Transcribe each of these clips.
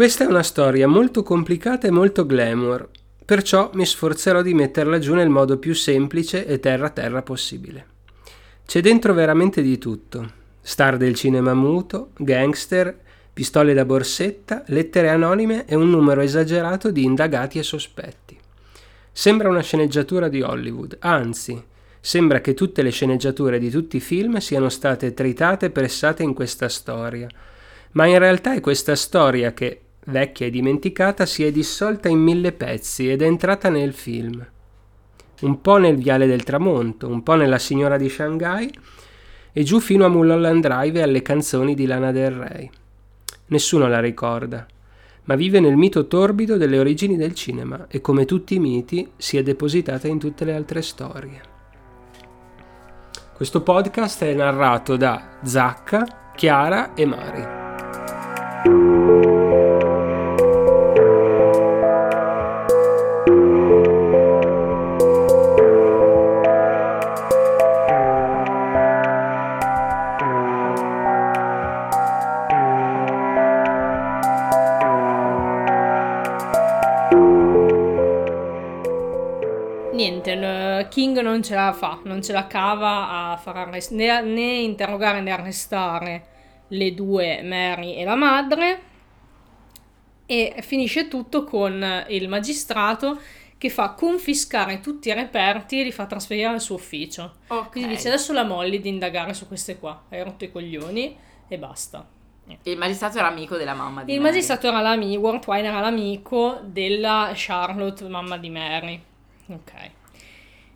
Questa è una storia molto complicata e molto glamour, perciò mi sforzerò di metterla giù nel modo più semplice e terra-terra possibile. C'è dentro veramente di tutto. Star del cinema muto, gangster, pistole da borsetta, lettere anonime e un numero esagerato di indagati e sospetti. Sembra una sceneggiatura di Hollywood, anzi, sembra che tutte le sceneggiature di tutti i film siano state tritate e pressate in questa storia. Ma in realtà è questa storia che, vecchia e dimenticata, si è dissolta in mille pezzi ed è entrata nel film. Un po' nel Viale del Tramonto, un po' nella Signora di Shanghai e giù fino a Mulholland Drive e alle canzoni di Lana Del Rey. Nessuno la ricorda, ma vive nel mito torbido delle origini del cinema e come tutti i miti si è depositata in tutte le altre storie. Questo podcast è narrato da Zacca, Chiara e Mari. Non ce la fa, non ce la cava a far arrest- né, né interrogare né arrestare le due Mary e la madre e finisce tutto con il magistrato che fa confiscare tutti i reperti e li fa trasferire al suo ufficio. Ok. Quindi dice adesso la Molly di indagare su queste qua, hai rotto i coglioni e basta. Il magistrato era amico della mamma di Il Mary. magistrato era l'amico, Twine era l'amico della Charlotte, mamma di Mary. Ok.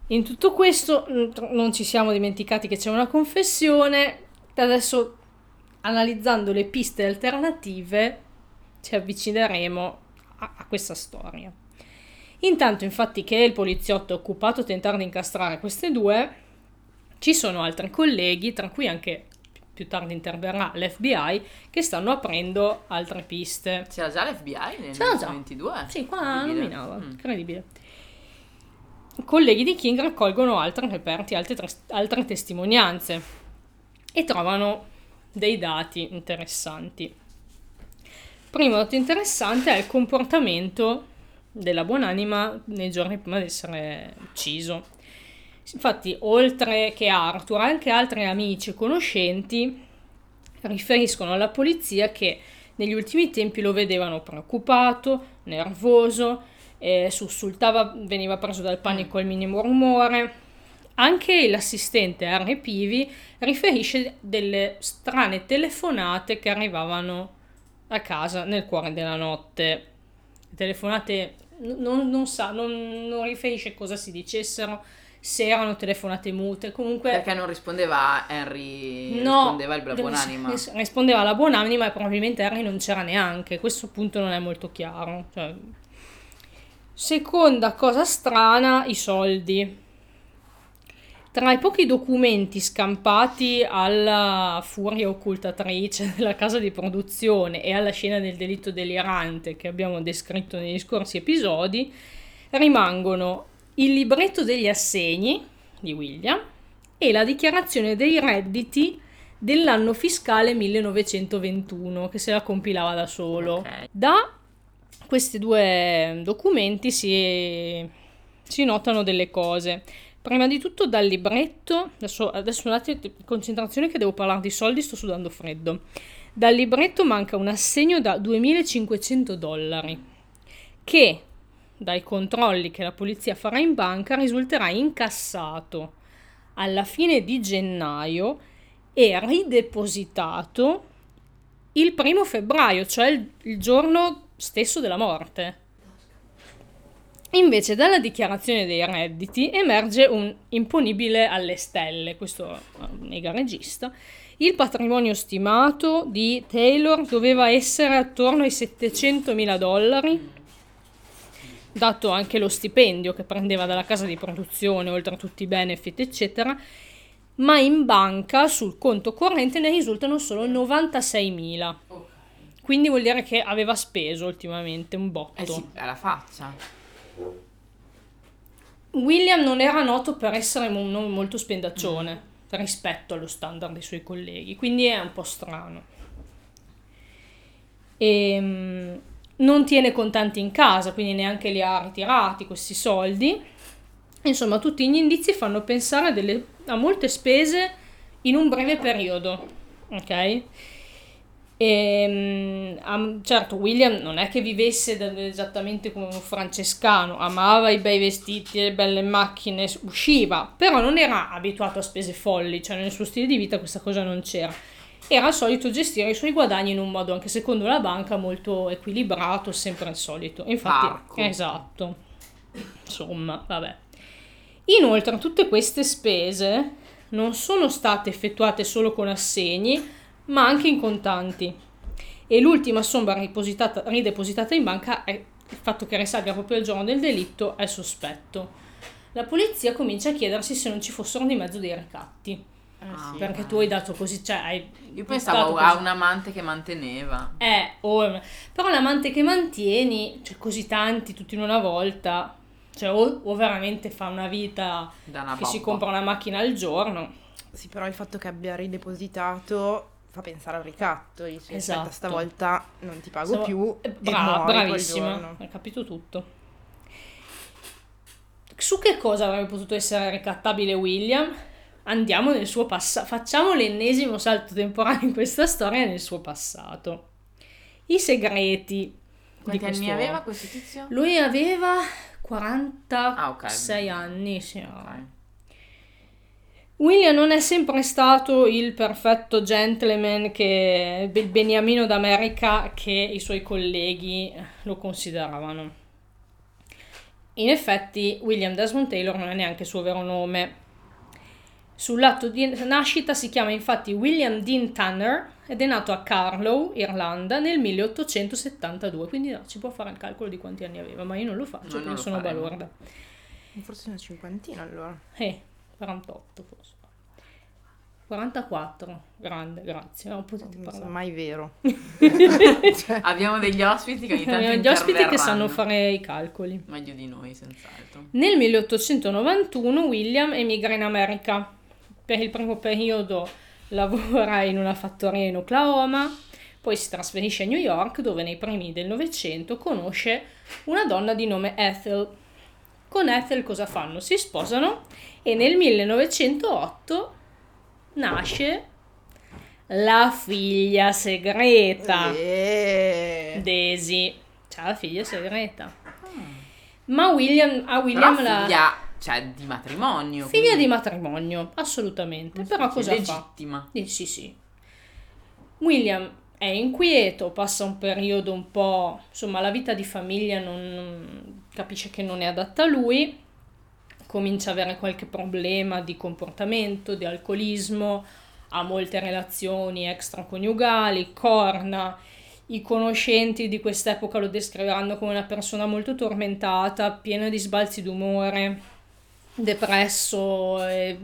In tutto questo non ci siamo dimenticati che c'è una confessione. Adesso, analizzando le piste alternative, ci avvicineremo a, a questa storia. Intanto, infatti, che il poliziotto è occupato a tentare di incastrare queste due, ci sono altri colleghi, tra cui anche più tardi interverrà l'FBI, che stanno aprendo altre piste. C'era già l'FBI nel C'era già. 2022? Sì, qua nominava, Mm. incredibile. Colleghi di King raccolgono altri reperti, altre, altre testimonianze e trovano dei dati interessanti. Primo dato interessante è il comportamento della buonanima nei giorni prima di essere ucciso. Infatti, oltre che Arthur, anche altri amici e conoscenti riferiscono alla polizia che negli ultimi tempi lo vedevano preoccupato, nervoso, eh, sussultava, veniva preso dal panico al minimo rumore. Anche l'assistente Harry Pivi riferisce delle strane telefonate che arrivavano a casa nel cuore della notte. Telefonate, non, non sa, non, non riferisce cosa si dicessero, se erano telefonate mute, comunque... Perché non rispondeva Henry, No, rispondeva il buonanima. ris- rispondeva la buonanima e probabilmente Harry non c'era neanche. Questo punto non è molto chiaro. Cioè, Seconda cosa strana, i soldi. Tra i pochi documenti scampati alla furia occultatrice della casa di produzione e alla scena del delitto delirante che abbiamo descritto negli scorsi episodi, rimangono il libretto degli assegni di William e la dichiarazione dei redditi dell'anno fiscale 1921 che se la compilava da solo. Ok. Da questi due documenti si, si notano delle cose. Prima di tutto dal libretto, adesso, adesso un attimo di concentrazione che devo parlare di soldi, sto sudando freddo. Dal libretto manca un assegno da 2500 dollari che dai controlli che la polizia farà in banca risulterà incassato alla fine di gennaio e ridepositato il primo febbraio, cioè il, il giorno stesso della morte. Invece dalla dichiarazione dei redditi emerge un imponibile alle stelle, questo eh, nega regista. Il patrimonio stimato di Taylor doveva essere attorno ai 700 mila dollari, dato anche lo stipendio che prendeva dalla casa di produzione, oltre a tutti i benefit, eccetera, ma in banca sul conto corrente ne risultano solo 96 mila. Quindi vuol dire che aveva speso ultimamente un botto. Eh sì, alla faccia. William non era noto per essere mo- non molto spendaccione rispetto allo standard dei suoi colleghi, quindi è un po' strano. Ehm, non tiene contanti in casa, quindi neanche li ha ritirati questi soldi. Insomma, tutti gli indizi fanno pensare delle- a molte spese in un breve periodo, ok? E, am- certo, William non è che vivesse da- esattamente come un francescano, amava i bei vestiti, le belle macchine, usciva, però non era abituato a spese folli, cioè nel suo stile di vita questa cosa non c'era. Era al solito gestire i suoi guadagni in un modo, anche secondo la banca, molto equilibrato, sempre il solito. Infatti, Parco. esatto. Insomma, vabbè. Inoltre, tutte queste spese non sono state effettuate solo con assegni, ma anche in contanti. E l'ultima somma ripositata- ridepositata in banca è il fatto che risalga proprio il giorno del delitto è sospetto. La polizia comincia a chiedersi se non ci fossero di mezzo dei ricatti. Ah, Eh, perché tu hai dato così, cioè hai Io pensavo così. a un amante che manteneva. Eh, o- però l'amante che mantieni, cioè così tanti tutti in una volta, cioè o, o veramente fa una vita una che si poppa. compra una macchina al giorno, Sì, però il fatto che abbia ridepositato fa pensare al ricatto. Dice, Esatto. aspetta, stavolta non ti pago Stavo- più. eh, bra- bravissima, hai capito tutto. Su che cosa avrebbe potuto essere ricattabile William? Andiamo nel suo passato, facciamo l'ennesimo salto temporale in questa storia nel suo passato. I segreti. di Quanti anni aveva questo tizio? Lui aveva 46 Ah, ok. anni, sì. no. William non è sempre stato il perfetto gentleman che il beniamino d'America che i suoi colleghi lo consideravano. In effetti, William Desmond Taylor non è neanche il suo vero nome. Sull'atto di nascita si chiama infatti William Dean Tanner ed è nato a Carlow, Irlanda, nel 1872. Quindi no, ci può fare il calcolo di quanti anni aveva, ma io non lo faccio perché non lo sono faremo. balorda. Forse una cinquantina allora. Eh, 48 forse. 44, grande, grazie. Non potete Non parlare. mai vero. Abbiamo degli ospiti che ogni tanto Abbiamo gli ospiti che sanno fare i calcoli. Meglio di noi, senz'altro. Nel 1891 William emigra in America. Per il primo periodo lavora in una fattoria in Oklahoma, poi si trasferisce a New York dove nei primi del Novecento conosce una donna di nome Ethel. Con Ethel cosa fanno? Si sposano e nel 1908 nasce la figlia segreta. Eh. Daisy. C'ha la figlia segreta. Ma William, a William Però la figlia, cioè, di matrimonio. figlia quindi- di matrimonio, assolutamente. Però Sì, cosa fa? legittima. Sì, sì. William è inquieto, passa un periodo un po', insomma, la vita di famiglia non, non- capisce che non è adatta a lui, comincia a avere qualche problema di comportamento, di alcolismo, ha molte relazioni extraconiugali, corna. I conoscenti di quest'epoca lo descriveranno come una persona molto tormentata, piena di sbalzi d'umore, depresso,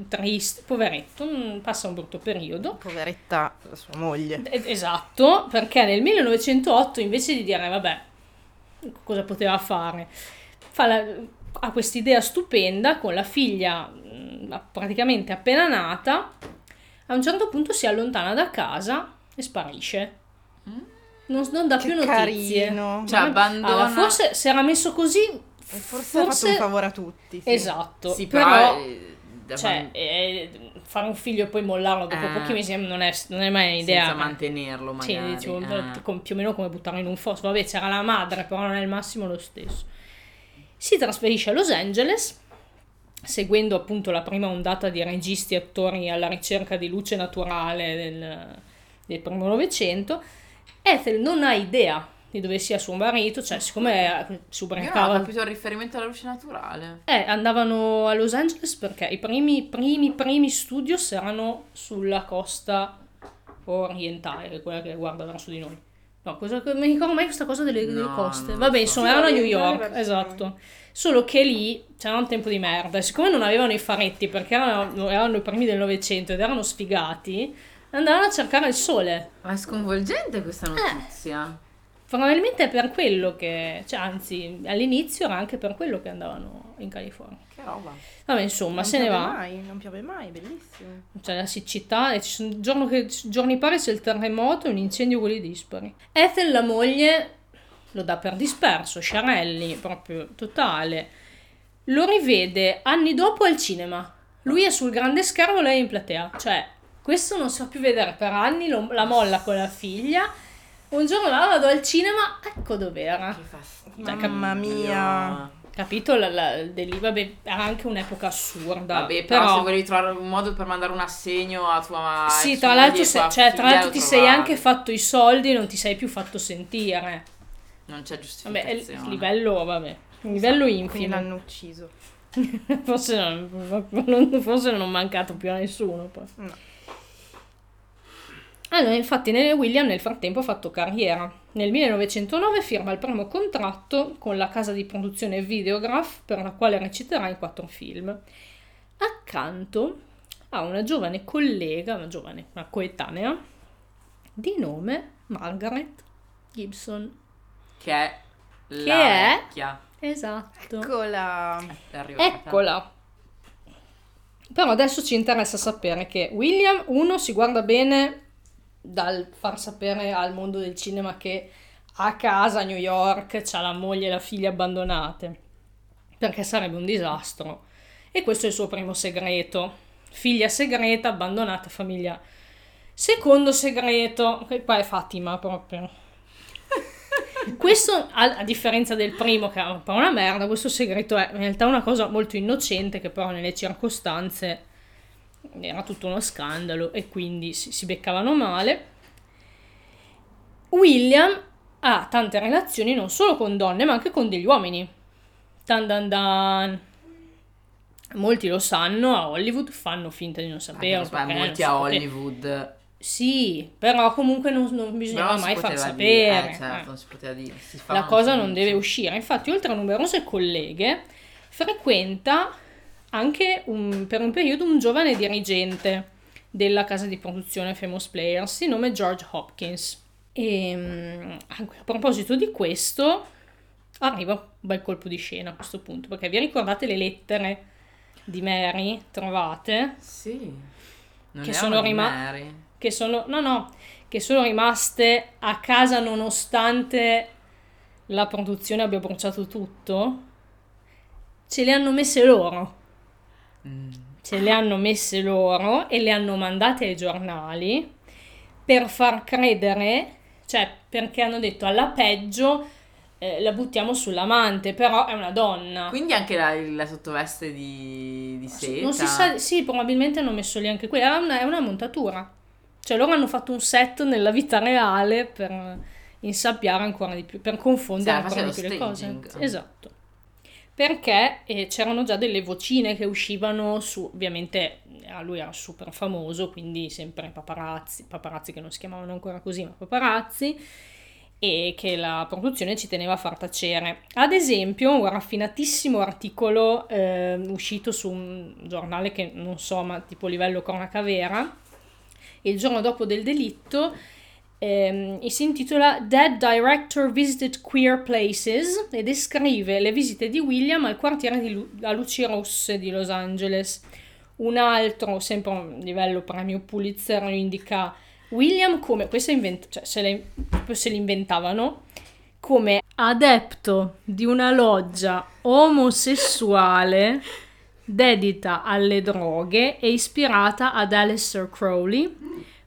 triste, poveretto, mm, passa un brutto periodo. Poveretta la sua moglie. Esatto, perché nel 1908 invece di dire vabbè, cosa poteva fare, fa la- ha quest'idea stupenda con la figlia mh, praticamente appena nata, a un certo punto si allontana da casa e sparisce. Non, non dà Che più notizie. carino. Cioè, Ma- abbandona- allora, forse si era messo così, E forse, ha fatto un favore a tutti. sì. Esatto, Sì, però... però... eh, Cioè, eh, fare un figlio e poi mollarlo dopo Eh. pochi mesi non è, non è mai idea. senza mantenerlo Sì, magari. dicevo, eh. com- più o meno come buttarlo in un fosso. Vabbè, c'era la madre, però non è il massimo lo stesso. Si trasferisce a Los Angeles, seguendo appunto la prima ondata di registi e attori alla ricerca di luce naturale del, del primo Novecento. Ethel non ha idea di dove sia suo marito, cioè siccome si Io non ho ubriacava capito il riferimento alla luce naturale. eh, andavano a Los Angeles perché i primi, primi, primi studios erano sulla costa orientale, quella che guarda verso di noi. No, cosa, mi ricordo mai questa cosa delle, delle No, coste. Vabbè, so. insomma, Sì, erano a New York, esatto. Solo che lì c'era un tempo di merda. E siccome non avevano i faretti, perché erano, erano i primi del Novecento ed erano sfigati, andavano a cercare il sole. Ma è sconvolgente questa notizia. Probabilmente è per quello che, cioè, anzi, all'inizio era anche per quello che andavano in California. Che roba. Vabbè, insomma, Non se ne piove va. Mai, non piove mai, bellissimo. C'è la siccità e ci sono giorno che- giorni pari c'è il terremoto e un incendio quelli dispari. Ethel, la moglie, lo dà per disperso, sciarelli, proprio totale. Lo rivede anni dopo al cinema. Lui è sul grande schermo, lei è in platea. Cioè, questo non si fa più vedere per anni, lo- la molla con la figlia. Un giorno là vado al cinema, ecco dov'era. Che fastidio. Cioè, Mamma mia. Capito? La, la, del lì, vabbè, era anche un'epoca assurda. Vabbè, però, però se volevi trovare un modo per mandare un assegno a tua Sì, ex tra l'altro, se- cioè, tra l'altro ti sei anche fatto i soldi e non ti sei più fatto sentire. Non c'è Vabbè, è il giustificazione. livello, vabbè, livello Quindi infimo. l'hanno ucciso. forse, non, forse non è mancato più a nessuno. Poi. No. Allora, infatti, nel- William nel frattempo ha fatto carriera. Nel 1909 firma il primo contratto con la casa di produzione Videograph, per la quale reciterà in quattro film. Accanto a una giovane collega, una giovane, una coetanea, di nome Margaret Gibson. Che è la Che è? vecchia. Esatto. Eccola. Eccola. Però adesso ci interessa sapere che William, uno, si guarda bene dal far sapere al mondo del cinema che a casa a New York c'ha la moglie e la figlia abbandonate, perché sarebbe un disastro. E questo è il suo primo segreto. Figlia segreta, abbandonata, famiglia. Secondo segreto, che qua è Fatima proprio. Questo, a, a differenza del primo, che è un po' una merda, questo segreto è in realtà una cosa molto innocente, che però nelle circostanze era tutto uno scandalo e quindi si, si beccavano male. William ha tante relazioni non solo con donne, ma anche con degli uomini. Dan dan dan. Molti lo sanno, a Hollywood fanno finta di non Perché saperlo. perché molti a Hollywood. Sì, però comunque non, non bisognava non mai far sapere. dire. Eh, eh. certo, non si poteva dire. Si La cosa non deve uscire. Infatti, oltre a numerose colleghe, frequenta anche un- per un periodo un giovane dirigente della casa di produzione Famous Players, di nome George Hopkins. E mm, a proposito di questo, arriva un bel colpo di scena a questo punto, perché vi ricordate le lettere di Mary trovate? Sì. Non Che sono di rima- Mary. che sono, no, no, che sono rimaste a casa nonostante la produzione abbia bruciato tutto, ce le hanno messe loro. Ce le hanno messe loro e le hanno mandate ai giornali per far credere, cioè perché hanno detto alla peggio eh, la buttiamo sull'amante, però è una donna. Quindi anche la, la sottoveste di, di seta. Non si sa, sì, probabilmente hanno messo lì anche quella, è una, è una montatura. Cioè loro hanno fatto un set nella vita reale per insabbiare ancora di più, per confondere Sì, ancora di più le cose. Esatto. Perché eh, c'erano già delle vocine che uscivano su, ovviamente era- lui era super famoso, quindi sempre paparazzi, paparazzi che non si chiamavano ancora così, ma paparazzi, e che la produzione ci teneva a far tacere. Ad esempio, un raffinatissimo articolo eh, uscito su un giornale che non so, ma tipo livello cronaca vera, il giorno dopo del delitto, ehm, e si intitola Dead Director Visited Queer Places e descrive le visite di William al quartiere di Lu- a luci rosse di Los Angeles. Un altro, sempre a livello premio Pulitzer, indica William come, questo invent- cioè se, le, se l'inventavano, come adepto di una loggia omosessuale dedita alle droghe e ispirata ad Aleister Crowley,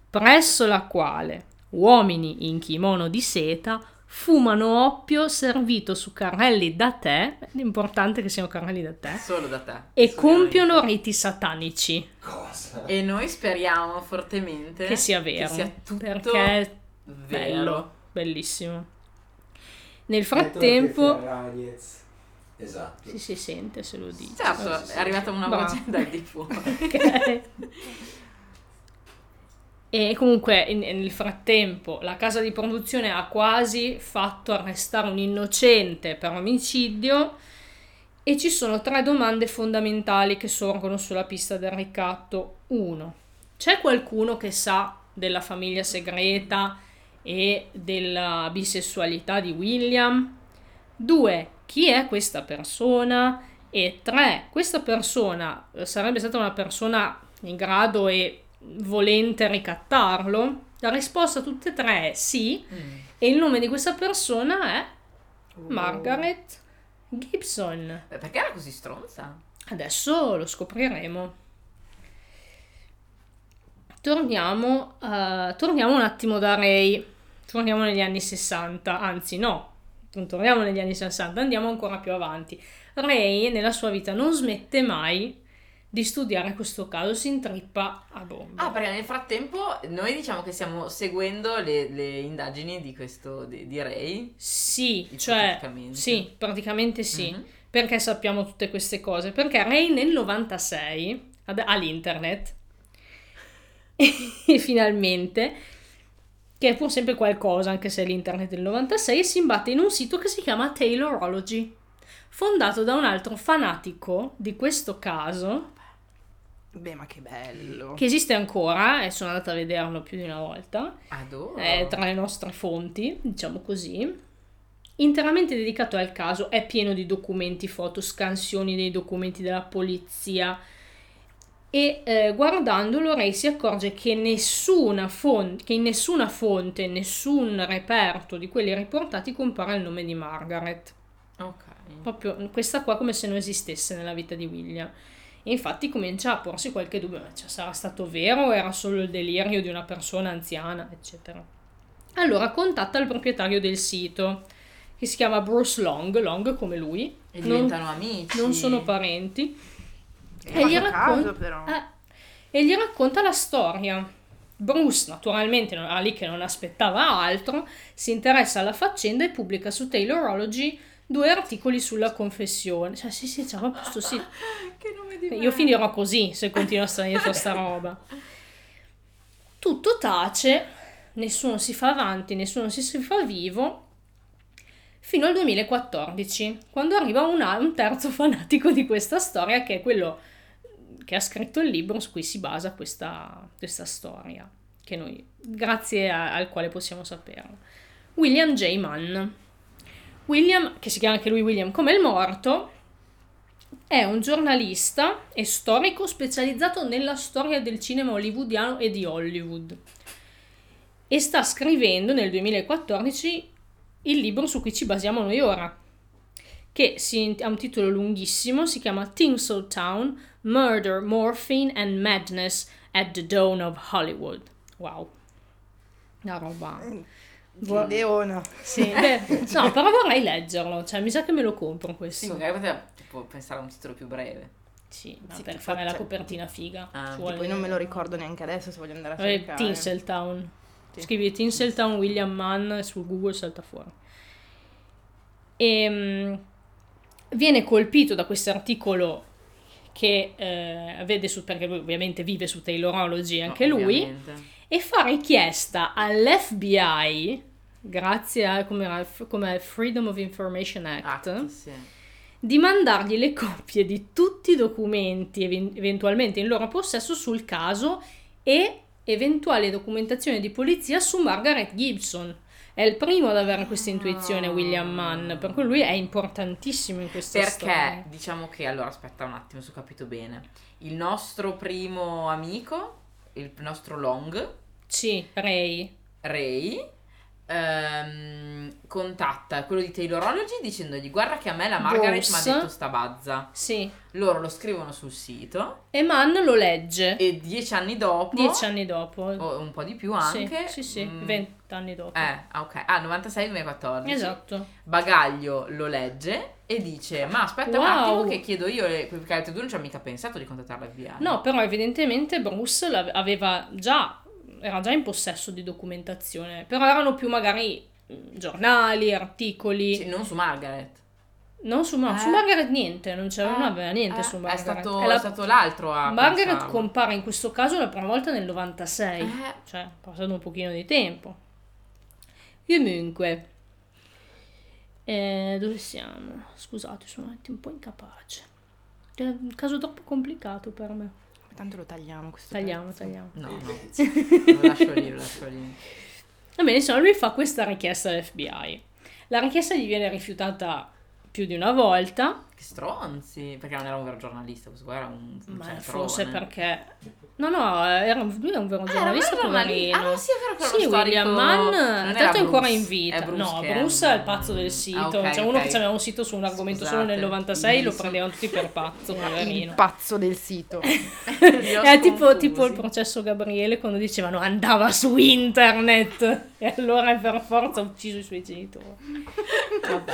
presso la quale uomini in kimono di seta fumano oppio servito su carrelli da tè, è importante che siano carrelli da tè, Solo da te. e compiono riti satanici, Cosa? E noi speriamo fortemente che sia vero, Che sia tutto perché è bello, bellissimo. Nel frattempo. Esatto. si, si sente se lo dici. Certo, è arrivata una voce dal di fuori. Ok. E comunque nel frattempo la casa di produzione ha quasi fatto arrestare un innocente per omicidio e ci sono tre domande fondamentali che sorgono sulla pista del ricatto. Uno, c'è qualcuno che sa della famiglia segreta e della bisessualità di William? Due, chi è questa persona? E tre, questa persona eh, sarebbe stata una persona in grado e volente ricattarlo? La risposta a tutte e tre è sì, Mm. e il nome di questa persona è Margaret Gibson. Beh, Perché era così stronza? Adesso lo scopriremo. Torniamo, eh, torniamo un attimo da Ray. Torniamo negli anni 60, anzi no, non torniamo negli anni 60, andiamo ancora più avanti. Ray nella sua vita non smette mai di studiare questo caso, si intrippa a bomba. Ah, perché nel frattempo noi diciamo che stiamo seguendo le, le indagini di questo, di, di Ray. Sì, cioè, sì, praticamente sì. Mhm. Perché sappiamo tutte queste cose? Perché Ray nel 96 ad- all'internet e finalmente che è pur sempre qualcosa anche se è l'internet del 96 si imbatte in un sito che si chiama Taylorology fondato da un altro fanatico di questo caso Beh, ma che bello. che esiste ancora e sono andata a vederlo più di una volta Adoro. è tra le nostre fonti, diciamo così. Interamente dedicato al caso, è pieno di documenti, foto, scansioni dei documenti della polizia. E eh, guardandolo, Ray si accorge che, nessuna fonte, che in nessuna fonte, nessun reperto di quelli riportati compare il nome di Margaret. Ok. Proprio questa qua come se non esistesse nella vita di William. E infatti comincia a porsi qualche dubbio, ma cioè, sarà stato vero o era solo il delirio di una persona anziana, eccetera. Allora contatta il proprietario del sito, che si chiama Bruce Long, Long come lui, E non, diventano amici. non sono parenti, Eh, e gli, raccon- caso, però. eh, e gli racconta la storia. Bruce, naturalmente, non- era lì che non aspettava altro, si interessa alla faccenda e pubblica su Taylorology due articoli sulla confessione. Cioè, sì, sì, proprio questo sito. Che nome di Io finirò così se continuo a stare dietro sta roba. Tutto tace, nessuno si fa avanti, nessuno si, si fa vivo, fino al 2014, quando arriva un, un terzo fanatico di questa storia, che è quello che ha scritto il libro su cui si basa questa, questa storia, che noi, grazie a- al quale possiamo saperlo. William J. Mann. William, che si chiama anche lui William come il morto, è un giornalista e storico specializzato nella storia del cinema hollywoodiano e di Hollywood. E sta scrivendo nel 2014 il libro su cui ci basiamo noi ora, che si- ha un titolo lunghissimo, si chiama Tinseltown, Murder, Morphine and Madness at the Dawn of Hollywood. Wow. Una roba... Vo- Leona. sì, beh, no, però vorrei leggerlo, cioè mi sa che me lo compro Sì, questo. magari poteva tipo, pensare a un titolo più breve. Sì, ma Sì, per fare la cioè- copertina figa. Ah, vuole- Poi non me lo ricordo neanche adesso se voglio andare a Eh, cercare. Tinseltown. Sì. Scrivi Tinseltown William Mann su Google salta fuori. E viene colpito da questo articolo che eh, vede su perché lui ovviamente vive su Taylorology anche No, lui ovviamente. E fa richiesta all'FBI grazie al come come Freedom of Information Act Act, sì. di mandargli le copie di tutti i documenti even- eventualmente in loro possesso sul caso e eventuale documentazione di polizia su Margaret Gibson. È il primo ad avere questa intuizione, William Mann, per cui lui è importantissimo in questa Perché storia. diciamo che allora aspetta un attimo se ho capito bene. Il nostro primo amico, il nostro Long, Sì, Ray. Ray, ehm, contatta quello di Taylorology dicendogli guarda che a me la Margaret mi ha detto sta bazza. Sì. Loro lo scrivono sul sito E Mann lo legge e dieci anni dopo, dieci anni dopo. o un po' di più Sì, anche, Sì, sì, mm, vent'anni dopo. Eh, ah, ok. Ah, 96-2014. Esatto. Bagaglio lo legge e dice: Ma aspetta un Wow. attimo, che chiedo io. Perché altri due non ci hanno mica pensato di contattare l'FBI. No, però evidentemente Bruce aveva già, era già in possesso di documentazione, però erano più magari giornali, articoli, Sì, non su Margaret. non su, no, Eh. su Margaret niente, non c'era non Eh, aveva niente eh, su È Margaret. stato, È la- è stato l'altro a. Margaret pensarlo. compare in questo caso la prima volta nel 96, Eh. cioè è passato un pochino di tempo. Comunque, eh, dove siamo? Scusate, sono un attimo un po' incapace. È un caso troppo complicato per me. Tanto lo tagliamo questo Tagliamo, pezzo. tagliamo. No, no. lo lascio lì, lo lascio lì. Va bene, insomma, lui fa questa richiesta all'FBI. La richiesta gli viene rifiutata più di una volta, Che stronzi, perché non era un vero giornalista, questo qua era un, un ma cialtrone. forse perché... No, no, era, lui è un vero Ah, era un giornalista, vero giornalista. poverino. Ah, non si è vero Sì, William Mann, non tanto era è ancora in vita. Bruce no, Bruce è il pazzo del sito. Ah, ok, cioè, uno ok. che aveva un sito su un argomento solo nel Scusate, 96 lo prendevano tutti per pazzo, Il pazzo del sito. È tipo, tipo il processo Gabriele quando dicevano andava su internet e allora per forza ha ucciso i suoi genitori. Vabbè.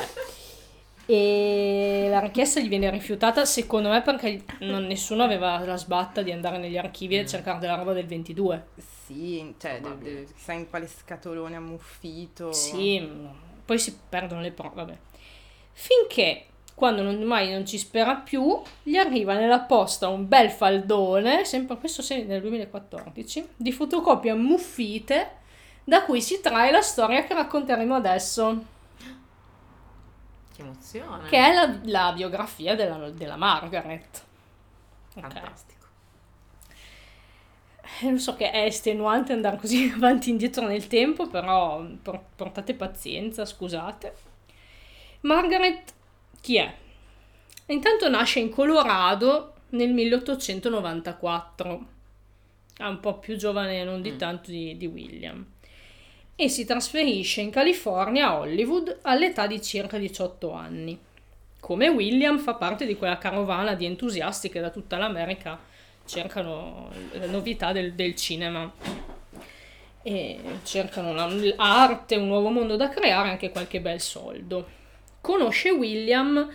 E la richiesta gli viene rifiutata secondo me perché non- nessuno aveva la sbatta di andare negli archivi e cercare della roba del 22. Sì, cioè, de- de- chissà in quale scatolone ammuffito. Sì, mm, poi si perdono le prove. vabbè. Finché, quando non, mai non ci spera più, gli arriva nella posta un bel faldone, sempre questo sì, nel 2014, di fotocopie ammuffite, da cui si trae la storia che racconteremo adesso, Che emozione. che è la, la biografia della, della Margaret. Ok. Fantastico. Eh, Lo so che è estenuante andare così avanti e indietro nel tempo, però por- portate pazienza, scusate. Margaret chi è? Intanto nasce in Colorado nel 1894, è un po' più giovane non di tanto di, di William, e si trasferisce in California, a Hollywood, all'età di circa 18 anni. Come William fa parte di quella carovana di entusiasti che da tutta l'America cercano le novità del, del cinema e cercano una- arte, un nuovo mondo da creare, anche qualche bel soldo. Conosce William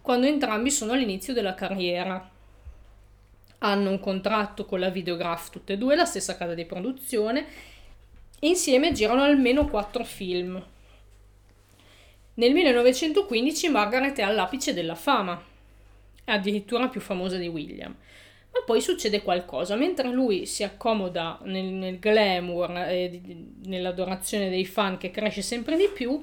quando entrambi sono all'inizio della carriera. Hanno un contratto con la Videograph tutte e due, la stessa casa di produzione, e insieme girano almeno quattro film. Nel 1915 Margaret è all'apice della fama, addirittura più famosa di William. Ma poi succede qualcosa, mentre lui si accomoda nel, nel glamour e di- nell'adorazione dei fan che cresce sempre di più,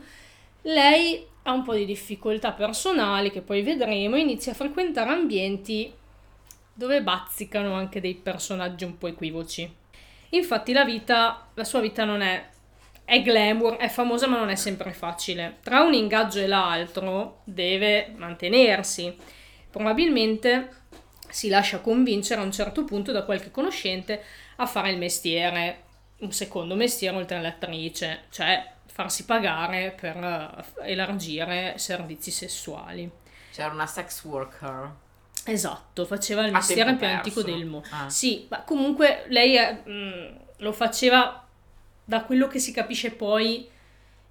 lei ha un po' di difficoltà personali che poi vedremo e inizia a frequentare ambienti dove bazzicano anche dei personaggi un po' equivoci. Infatti la vita, la sua vita non è è glamour, è famosa ma non è sempre facile. Tra un ingaggio e l'altro deve mantenersi. Probabilmente si lascia convincere a un certo punto da qualche conoscente a fare il mestiere, un secondo mestiere oltre all'attrice, cioè farsi pagare per eh, elargire servizi sessuali. C'era una sex worker. Esatto, faceva il mestiere più antico del mondo. Ah. Sì, ma comunque lei è, mm, lo faceva da quello che si capisce poi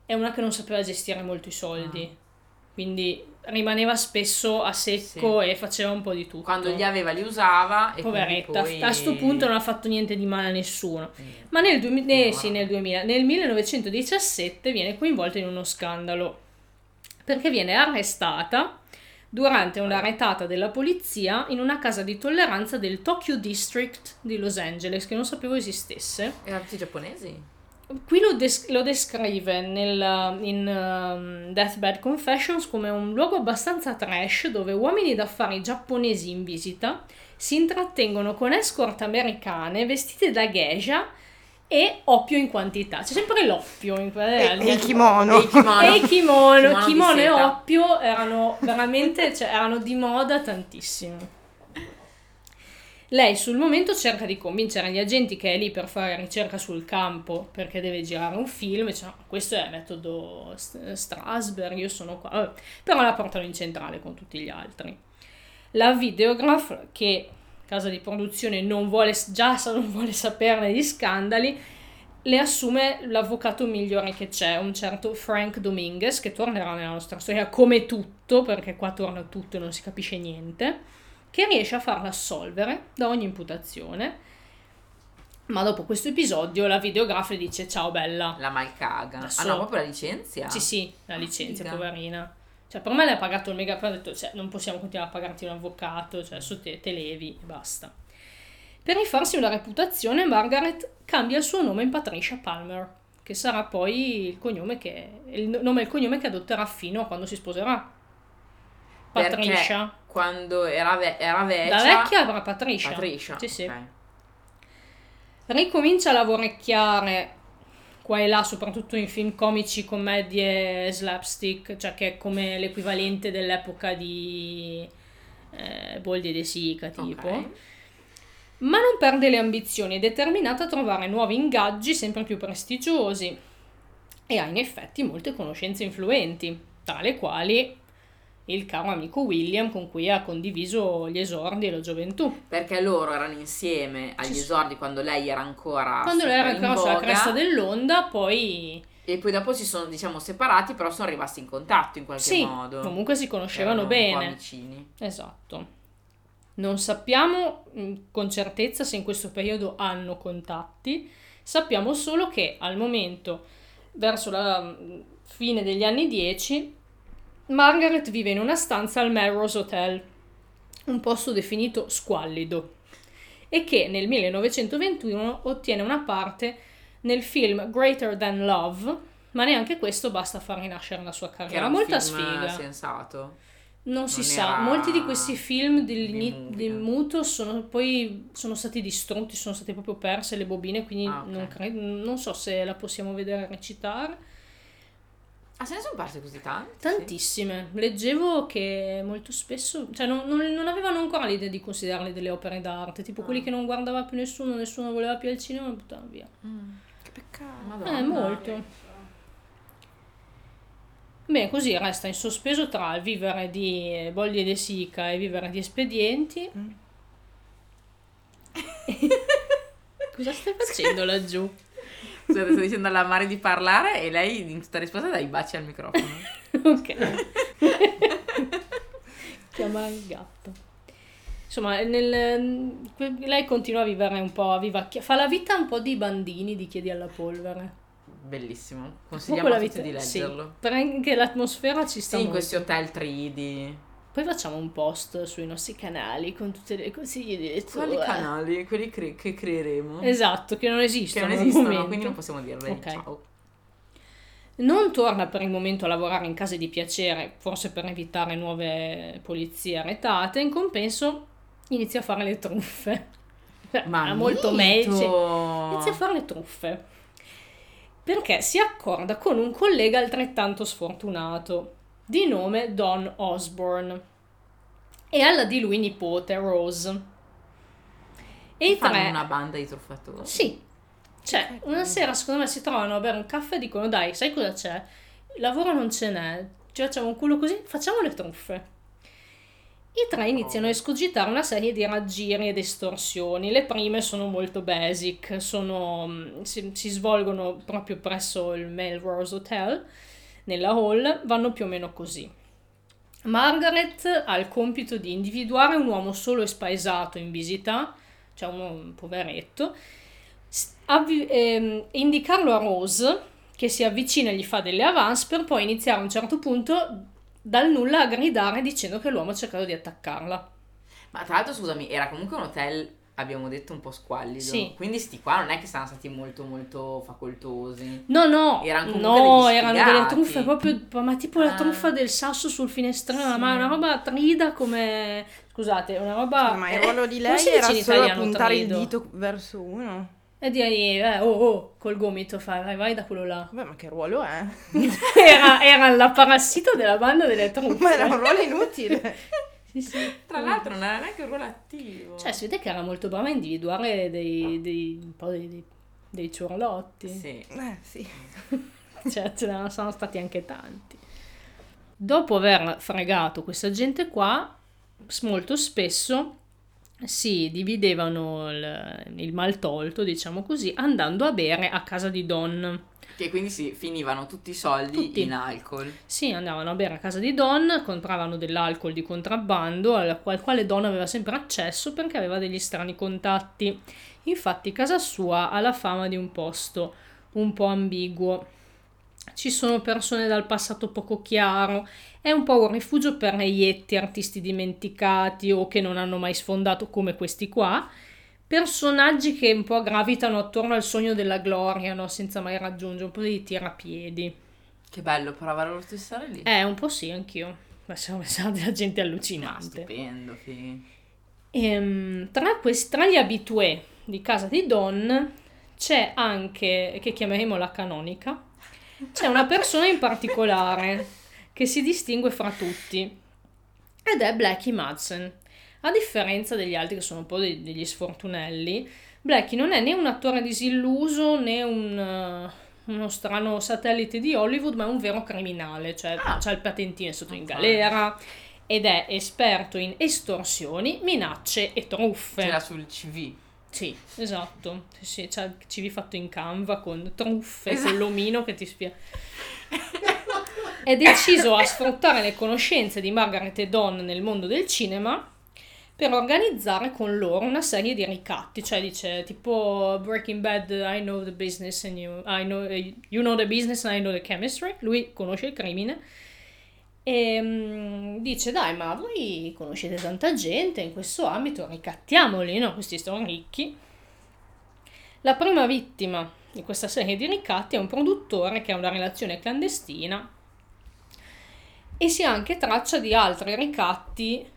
è una che non sapeva gestire molto i soldi. Ah. Quindi rimaneva spesso a secco e faceva un po' di tutto. Quando li aveva li usava e Poveretta, poi... a sto punto non ha fatto niente di male a nessuno. Mm. Ma nel, 2000 eh, sì, nel 2000, nel 1917 viene coinvolta in uno scandalo perché viene arrestata durante una retata della polizia in una casa di tolleranza del Tokyo District di Los Angeles, che non sapevo esistesse. Erano tutti giapponesi? Qui lo, des- lo descrive nel, in um, Deathbed Confessions come un luogo abbastanza trash dove uomini d'affari giapponesi in visita si intrattengono con escort americane vestite da geisha e oppio in quantità. C'è sempre l'oppio in quelle E il kimono. E i kimono. e i kimono, Kimono e oppio erano veramente, cioè, erano di moda tantissimo. Lei sul momento cerca di convincere gli agenti che è lì per fare ricerca sul campo perché deve girare un film, dice no, questo è metodo St- Strasberg, io sono qua, però la portano in centrale con tutti gli altri. La Videograph, che casa di produzione non vuole, già non vuole saperne di scandali, le assume l'avvocato migliore che c'è, un certo Frank Dominguez, che tornerà nella nostra storia come tutto, perché qua torna tutto e non si capisce niente, che riesce a farla assolvere da ogni imputazione. Ma dopo questo episodio la videografa dice ciao bella. La malcaga. Ah no, proprio la licenzia? Sì, sì, la licenzia, Figa. poverina. Cioè, per me le ha pagato il mega, però ha detto, cioè, non possiamo continuare a pagarti un avvocato, cioè, adesso te, te levi e basta. Per rifarsi una reputazione, Margaret cambia il suo nome in Patricia Palmer, che sarà poi il cognome che, il nome e il cognome che adotterà fino a quando si sposerà. Perché Patricia. quando era, ve- era vecchia... Da vecchia avrà Patricia. Patricia. Sì, sì. ok. ricomincia a lavorecchiare qua e là, soprattutto in film comici, commedie slapstick, cioè che è come l'equivalente dell'epoca di eh, Boldi e De Sica, tipo. Ok. Ma non perde le ambizioni, è determinata a trovare nuovi ingaggi sempre più prestigiosi e ha in effetti molte conoscenze influenti, tra le quali il caro amico William con cui ha condiviso gli esordi e la gioventù. Perché loro erano insieme agli Ci- esordi quando lei era ancora Quando lei era ancora sulla cresta dell'onda, poi e poi dopo si sono diciamo separati però sono rimasti in contatto in qualche sì, modo comunque si conoscevano Erano bene. vicini Esatto. Non sappiamo mh, con certezza se in questo periodo hanno contatti, sappiamo solo che al momento, verso la mh, fine degli anni 10, Margaret vive in una stanza al Melrose Hotel, un posto definito squallido, e che nel 1921 ottiene una parte nel film Greater Than Love, ma neanche questo basta far rinascere la sua che carriera. era un Molta sfiga. sensato Non si Non sa, era molti di questi film del, muto sono poi sono stati distrutti, sono state proprio perse le bobine, quindi Ah, ok. non, cre- non so se la possiamo vedere recitare. Ah se ne sono perse così tanti Tantissime. Leggevo che molto spesso, cioè non, non- non avevano ancora l'idea di considerarle delle opere d'arte, tipo Ah. quelli che non guardava più nessuno, nessuno voleva più al cinema, buttavano via. Che peccato. Madonna. Eh, molto. Beh, così resta in sospeso tra il vivere di Boldi e De Sica e vivere di espedienti. Mm. Cosa stai facendo laggiù? Scusate, sto dicendo alla Mari di parlare e lei in tutta risposta dà i baci al microfono ok. Chiama il gatto. Insomma, nel- lei continua a vivere un po' a vivacchia. Fa la vita un po' di bandini di Chiedi alla polvere. bellissimo consigliamo a tutti di sì, leggerlo per anche l'atmosfera ci sta sì, in molto. questi hotel 3D Poi facciamo un post sui nostri canali con tutte le consigli di lettura. quali canali quelli cre- che creeremo Esatto, che non che esistono. non al esistono quindi non possiamo dirle Ok. ciao Non torna per il momento a lavorare in case di piacere, forse per evitare nuove polizie arretate. In compenso inizia a fare le truffe. ma Ha molto meglio. Inizia a fare le truffe. Perché si accorda con un collega altrettanto sfortunato, di nome Don Osborne, e alla di lui nipote Rose. E i fanno tre... una banda di truffatori Sì. Cioè, una sera secondo me si trovano a bere un caffè e dicono dai, sai cosa c'è? Il lavoro non ce n'è, ci facciamo un culo così, facciamo le truffe. I tre iniziano a escogitare una serie di raggiri ed estorsioni. Le prime sono molto basic, sono, mm, si, si svolgono proprio presso il Melrose Hotel, nella hall, vanno più o meno così. Margaret ha il compito di individuare un uomo solo e spaesato in visita, cioè un, poveretto, avvi- ehm, indicarlo a Rose, che si avvicina e gli fa delle avance, per poi iniziare a un certo punto dal nulla a gridare dicendo che l'uomo ha cercato di attaccarla. ma tra l'altro scusami era comunque un hotel abbiamo detto un po' squallido Sì. quindi sti qua non è che sono stati molto molto facoltosi No, no, Erano comunque no, degli erano delle truffe proprio, ma tipo la Ah. truffa del sasso sul finestrino, Sì. ma una roba trida come... Scusate, una roba... Ma il ruolo di lei era in solo italiano puntare il trido? dito verso uno. E dirgli, eh, oh, oh, col gomito, fai, vai, vai da quello là. Vabbè, ma che ruolo è? Era, era la parassita della banda delle truffe. Ma era un ruolo inutile. Sì, sì. tra l'altro non era neanche un ruolo attivo Cioè, si vede che era molto brava a individuare dei, dei, un po' dei, dei, dei ciurlotti. sì Eh, sì. Cioè, ce ne sono stati anche tanti. Dopo aver fregato questa gente qua, molto spesso si dividevano il, il maltolto, diciamo così, andando a bere a casa di Don. Che quindi si finivano tutti i soldi Tutti. in alcol Sì, andavano a bere a casa di Don, compravano dell'alcol di contrabbando al al quale Don aveva sempre accesso perché aveva degli strani contatti. Infatti casa sua ha la fama di un posto un po' ambiguo. Ci sono persone dal passato poco chiaro, è un po' un rifugio per reietti, artisti dimenticati o che non hanno mai sfondato come questi qua. Personaggi che un po' gravitano attorno al sogno della gloria, no? senza mai raggiungere, un po' di tirapiedi. che bello provare lo stesso stare lì Eh, un po' sì, anch'io. Ma siamo siamo della gente ma allucinante. stupendo figo. Ehm, tra, questi, tra gli abitué di casa di Don c'è anche, che chiameremo la canonica, c'è una persona in particolare che si distingue fra tutti ed è Blackie Madsen. A differenza degli altri che sono un po' dei- degli sfortunelli, Blackie non è né un attore disilluso né un, eh, uno strano satellite di Hollywood, ma è un vero criminale, cioè Ah. ha il patentino, è stato in galera ed è esperto in estorsioni, minacce e truffe. C'era sul CV. Sì, esatto. Sì, sì, c'è il CV fatto in Canva con truffe, Esatto. con l'omino che ti spiega. È deciso a sfruttare le conoscenze di Margaret e Don nel mondo del cinema per organizzare con loro una serie di ricatti, cioè dice tipo Breaking Bad, I know the business and you, I know, you know the business and I know the chemistry, lui conosce il crimine e mm, dice dai ma voi conoscete tanta gente in questo ambito, ricattiamoli, no? Questi sono ricchi. La prima vittima di questa serie di ricatti è un produttore che ha una relazione clandestina e si ha anche traccia di altri ricatti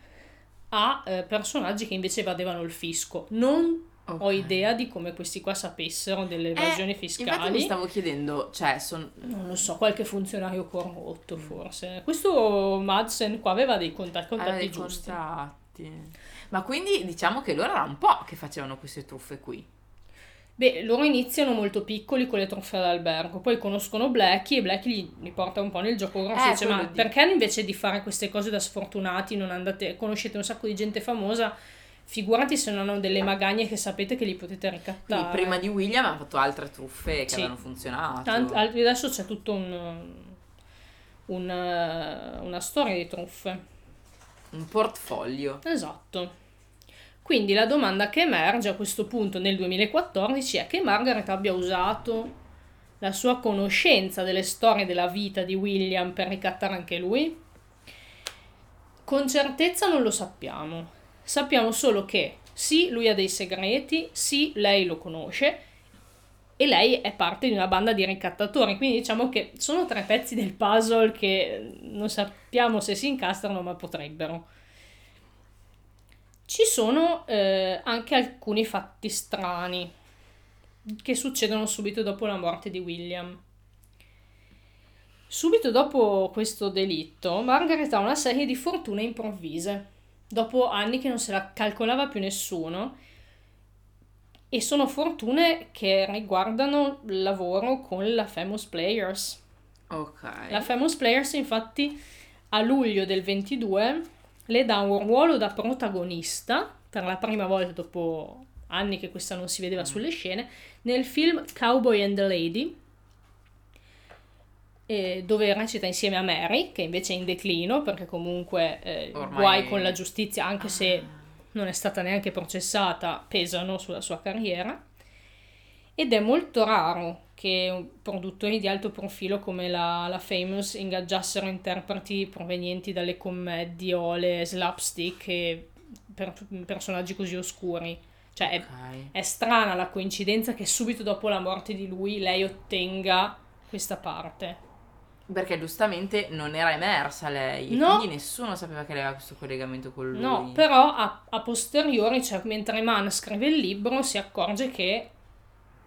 a eh, personaggi che invece evadevano il fisco. Non ho Ok. idea di come questi qua sapessero delle evasioni Eh, fiscali. mi stavo chiedendo, cioè, son... Non lo so, qualche funzionario corrotto forse. Questo Madsen qua aveva dei contatti, contatti aveva dei giusti. contatti. Ma quindi diciamo che loro era un po' che facevano queste truffe qui. Beh, loro iniziano molto piccoli con le truffe all'albergo, poi conoscono Blackie e Blackie li, li porta un po' nel gioco grosso. Eh, dice, ma di- perché invece di fare queste cose da sfortunati non andate, conoscete un sacco di gente famosa, figurati se non hanno delle magagne che sapete che li potete Quindi ricattare. prima di William hanno fatto altre truffe che Sì. avevano funzionato. Tant- adesso c'è tutto un, un, una storia di truffe. Un portfolio. Esatto. Quindi la domanda che emerge a questo punto nel 2014 è che Margaret abbia usato la sua conoscenza delle storie della vita di William per ricattare anche lui? Con certezza non lo sappiamo. Sappiamo solo che sì, lui ha dei segreti, sì, lei lo conosce e lei è parte di una banda di ricattatori, quindi diciamo che sono tre pezzi del puzzle che non sappiamo se si incastrano, ma potrebbero. Ci sono eh, anche alcuni fatti strani che succedono subito dopo la morte di William. Subito dopo questo delitto, Margaret ha una serie di fortune improvvise, dopo anni che non se la calcolava più nessuno, e sono fortune che riguardano il lavoro con la Famous Players. Ok. La Famous Players, infatti, a luglio del 22 le dà un ruolo da protagonista per la prima volta dopo anni che questa non si vedeva sulle scene nel film Cowboy and the Lady eh, dove recita insieme a Mary che invece è in declino perché comunque eh, Ormai- guai con la giustizia anche se non è stata neanche processata pesano sulla sua carriera. Ed è molto raro che produttori di alto profilo come la, la Famous ingaggiassero interpreti provenienti dalle commedie o le slapstick e per, personaggi così oscuri. Cioè è, Ok. è strana la coincidenza che subito dopo la morte di lui lei ottenga questa parte. Perché giustamente non era emersa lei. No. Quindi nessuno sapeva che aveva questo collegamento con lui. No, però a, a posteriori, cioè mentre Mann scrive il libro, si accorge che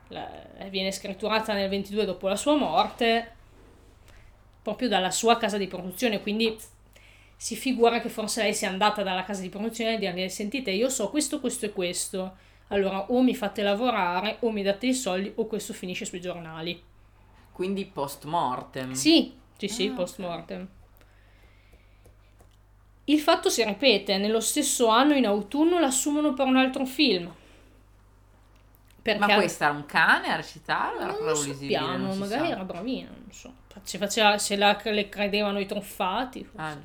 la- viene scritturata nel 22 dopo la sua morte, proprio dalla sua casa di produzione, quindi si figura che forse lei sia andata dalla casa di produzione e dirgli sentite io so questo, questo e questo, allora o mi fate lavorare o mi date i soldi o questo finisce sui giornali. Quindi post mortem. Sì, sì, sì, Ah, post mortem. Il fatto si ripete, nello stesso anno in autunno l'assumono per un altro film. Perché Ma questa era un cane a recitare? Era non proprio lo sappiamo, Non magari sa. era bravina, non so. Se, faceva, se la, le credevano i truffati. Ah.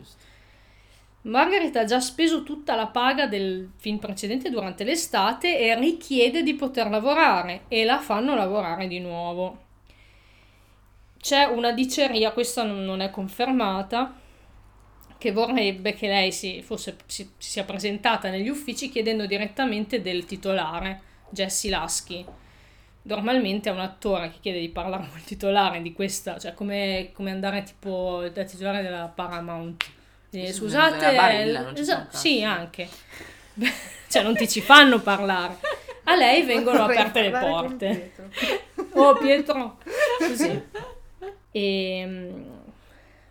Margaret ha già speso tutta la paga del film precedente durante l'estate e richiede di poter lavorare e la fanno lavorare di nuovo. C'è una diceria, questa non non è confermata, che vorrebbe che lei si, fosse, si, si sia presentata negli uffici chiedendo direttamente del titolare, Jesse Lasky. Normalmente è un attore che chiede di parlare con il titolare di questa, cioè come, come andare tipo da titolare della Paramount. Eh, scusate, Barilla, non ci esa- sì, anche. cioè non ti ci fanno parlare. A lei vengono aperte le porte. Pietro. Oh Pietro, così. E mm,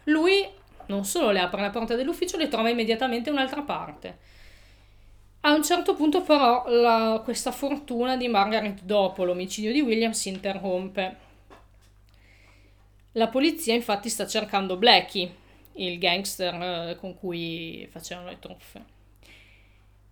lui non solo le apre la porta dell'ufficio, le trova immediatamente un'altra parte. A un certo punto però la- questa fortuna di Margaret dopo l'omicidio di William si interrompe. La polizia infatti sta cercando Blackie, il gangster eh, con cui facevano le truffe.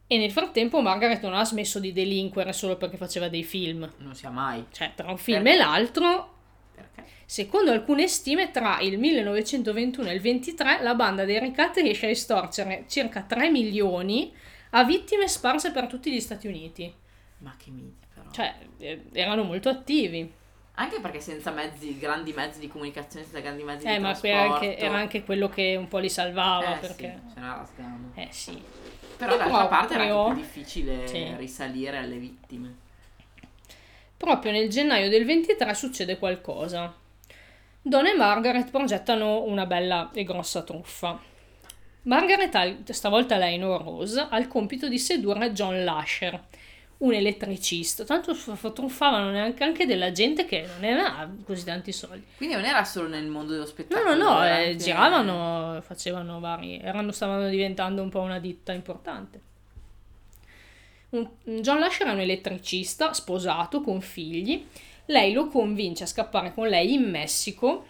E nel frattempo Margaret non ha smesso di delinquere solo perché faceva dei film. Non sia mai. Cioè, tra un film e l'altro, Perché? secondo alcune stime, tra il 1921 e il 23 la banda dei ricatti riesce a estorcere circa 3 milioni a vittime sparse per tutti gli Stati Uniti. Ma che miti però. Cioè, eh, erano molto attivi. Anche perché senza mezzi, grandi mezzi di comunicazione, senza grandi mezzi Eh, di ma trasporto. era anche, era anche quello che un po' li salvava, eh, perché... sì, se no rasgando. Eh sì. Però d'altra parte era proprio- anche più difficile Sì. risalire alle vittime. Proprio nel gennaio del 23 succede qualcosa. Don e Margaret progettano una bella e grossa truffa. Margaret, ha stavolta lei non Rose, ha il compito di sedurre John Lasher, un elettricista. Tanto truffavano neanche anche della gente che non aveva così tanti soldi. Quindi non era solo nel mondo dello No, spettacolo. no, no, era eh, giravano, facevano vari, erano, stavano diventando un po' una ditta importante. Un- John Lasher è un elettricista, sposato, con figli. Lei lo convince a scappare con lei in Messico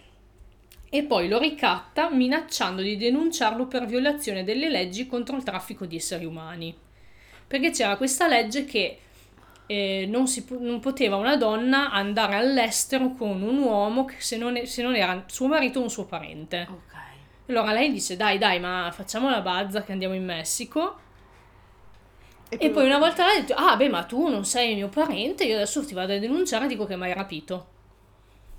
e poi lo ricatta minacciando di denunciarlo per violazione delle leggi contro il traffico di esseri umani. Perché c'era questa legge che eh, non, si non poteva una donna andare all'estero con un uomo che se non, se non era suo marito o un suo parente. Ok. Allora lei dice: Dai, dai, ma facciamo la bazza che andiamo in Messico. E poi una volta lei ha detto: Ah, beh, ma tu non sei mio parente, io adesso ti vado a denunciare e dico che mi hai rapito.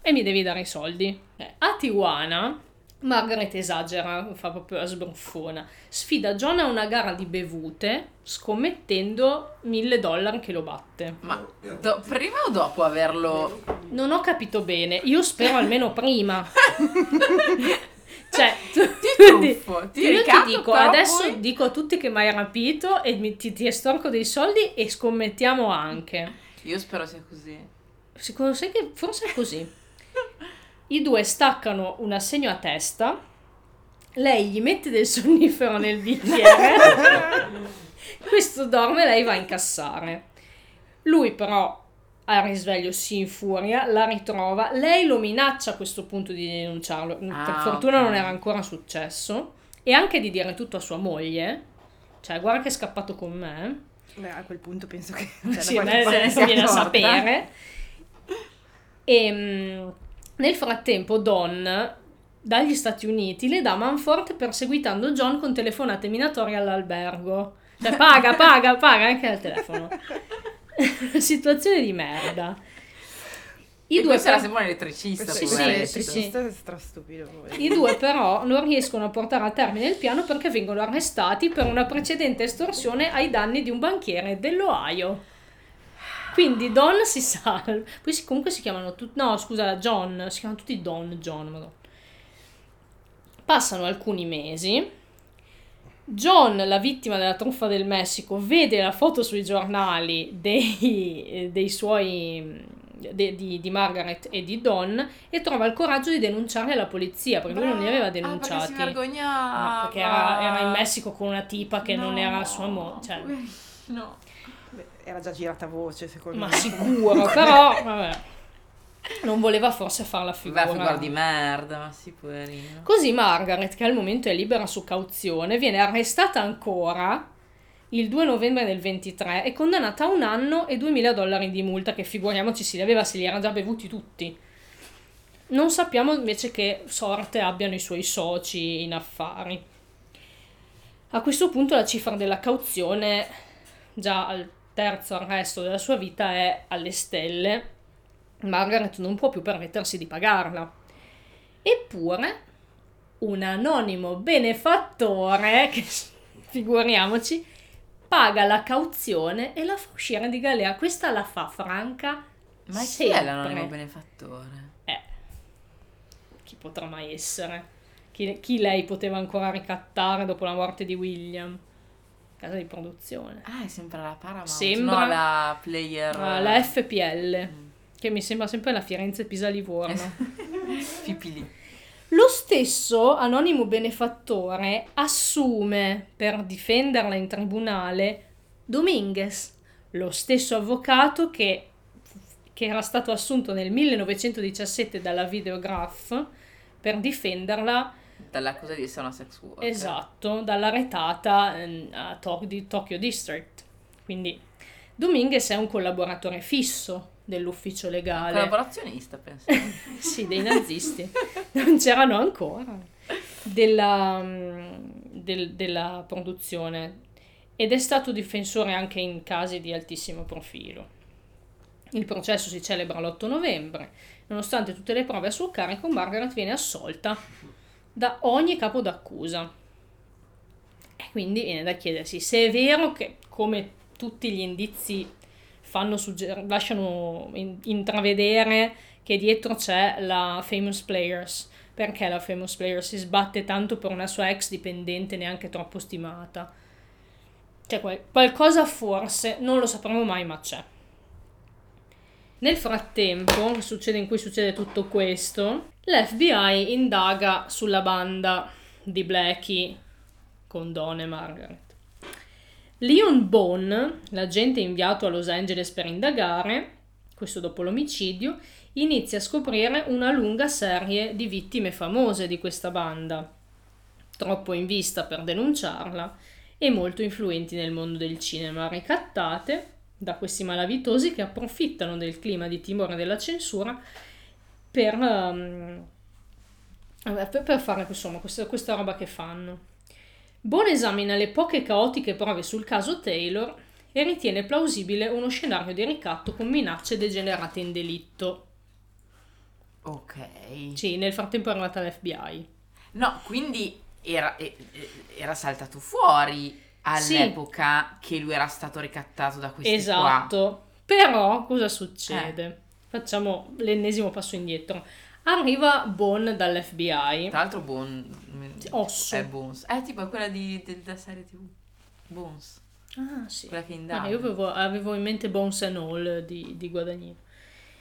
E mi devi dare i soldi. Eh, a Tijuana, Margaret esagera, fa proprio la sbruffona. Sfida John a una gara di bevute, scommettendo mille dollari che lo batte. Ma do- prima o dopo averlo... Non ho capito bene, io spero almeno prima. cioè, tu, Ti truffo, ti io ti dico, adesso poi- dico a tutti che mi hai rapito e mi- ti, ti estorco dei soldi e scommettiamo anche. Io spero sia così. Secondo sai che forse è così. I due staccano un assegno a testa, lei gli mette del sonnifero nel bicchiere, questo dorme lei va a incassare. Lui però al risveglio si infuria, la ritrova, lei lo minaccia a questo punto di denunciarlo, per Ah, fortuna ok. non era ancora successo, e anche di dire tutto a sua moglie, cioè guarda che è scappato con me. Beh, a quel punto penso che cioè, Sì, beh, se sia viene a sapere. E mm, nel frattempo Don dagli Stati Uniti le dà manforte perseguitando John con telefonate minatorie all'albergo. Cioè paga, paga, paga anche al telefono. Situazione di merda. I e due, questo era per- sempre un elettricista. Sì, sì, poveretto. sì, strastupido. I due però non riescono a portare a termine il piano perché vengono arrestati per una precedente estorsione ai danni di un banchiere dell'Ohio. Quindi Don si salva. Poi si- comunque si chiamano tutti... No, scusa, John. Si chiamano tutti Don, John. madonna. Passano alcuni mesi. John, la vittima della truffa del Messico, vede la foto sui giornali dei, dei suoi de- di, di Margaret e di Don e trova il coraggio di denunciare la polizia perché lui non li aveva Ah, perché denunciati. si vergognava. No, perché era, era in Messico con una tipa che non era sua moglie. Cioè, No. Era già girata voce, secondo ma me. sicuro, però vabbè. Non voleva forse far la figura. Beh, figura di merda, ma sì, poverino. Così Margaret, che al momento è libera su cauzione, viene arrestata ancora il 2 novembre del 23 e condannata a un anno e 2000 dollari di multa, che figuriamoci si aveva se li era già bevuti tutti. Non sappiamo invece che sorte abbiano i suoi soci in affari. A questo punto la cifra della cauzione, già al terzo arresto della sua vita, è alle stelle. Margaret non può più permettersi di pagarla. Eppure, un anonimo benefattore, che figuriamoci, paga la cauzione e la fa uscire di galera. Questa la fa franca. Ma chi sempre. è l'anonimo benefattore? Eh, chi potrà mai essere? Chi, chi lei poteva ancora ricattare dopo la morte di William? Casa di produzione. Ah, è sempre la Paramount. Sembra- No, la player. Ah, la FPL, che mi sembra sempre la Firenze Pisa Livorno. Fipili. Lo stesso anonimo benefattore assume per difenderla in tribunale Dominguez, lo stesso avvocato che, che era stato assunto nel 1917 dalla Videograph per difenderla, Dall'accusa di essere una sex worker. esatto, dalla retata ehm, a To- di Tokyo District. Quindi Dominguez è un collaboratore fisso dell'ufficio legale. Collaborazionista, penso. Sì, dei nazisti. non c'erano ancora. Della, mm, del- della produzione. Ed è stato difensore anche in casi di altissimo profilo. Il processo si celebra l'8 novembre. Nonostante tutte le prove a suo carico, Margaret viene assolta da ogni capo d'accusa. E quindi viene da chiedersi se è vero che, come tutti gli indizi fanno sugger- lasciano in- intravedere che dietro c'è la Famous Players. Perché la Famous Players si sbatte tanto per una sua ex dipendente neanche troppo stimata? C'è qual- qualcosa forse, non lo sapremo mai, ma c'è. Nel frattempo, succede in cui succede tutto questo, l'FBI indaga sulla banda di Blackie con Dawn e Margaret. Leon Bone, l'agente inviato a Los Angeles per indagare, questo dopo l'omicidio, inizia a scoprire una lunga serie di vittime famose di questa banda, troppo in vista per denunciarla e molto influenti nel mondo del cinema, ricattate da questi malavitosi che approfittano del clima di timore della censura per, ehm, per, per fare insomma questa, questa roba che fanno. Bone esamina le poche caotiche prove sul caso Taylor e ritiene plausibile uno scenario di ricatto con minacce degenerate in delitto. Ok. Sì, nel frattempo è arrivata l'FBI. No, quindi era, era saltato fuori all'epoca che lui era stato ricattato da questi qua. Esatto. Però cosa succede? Facciamo l'ennesimo passo indietro. Arriva Bone dall'FBI. Tra l'altro Bon... Osso. È Bones. Eh, tipo è quella di, del- della serie tv. Bones. Ah, sì. Quella che Ah, indaga. io avevo, avevo in mente Bones and All di, di Guadagnino.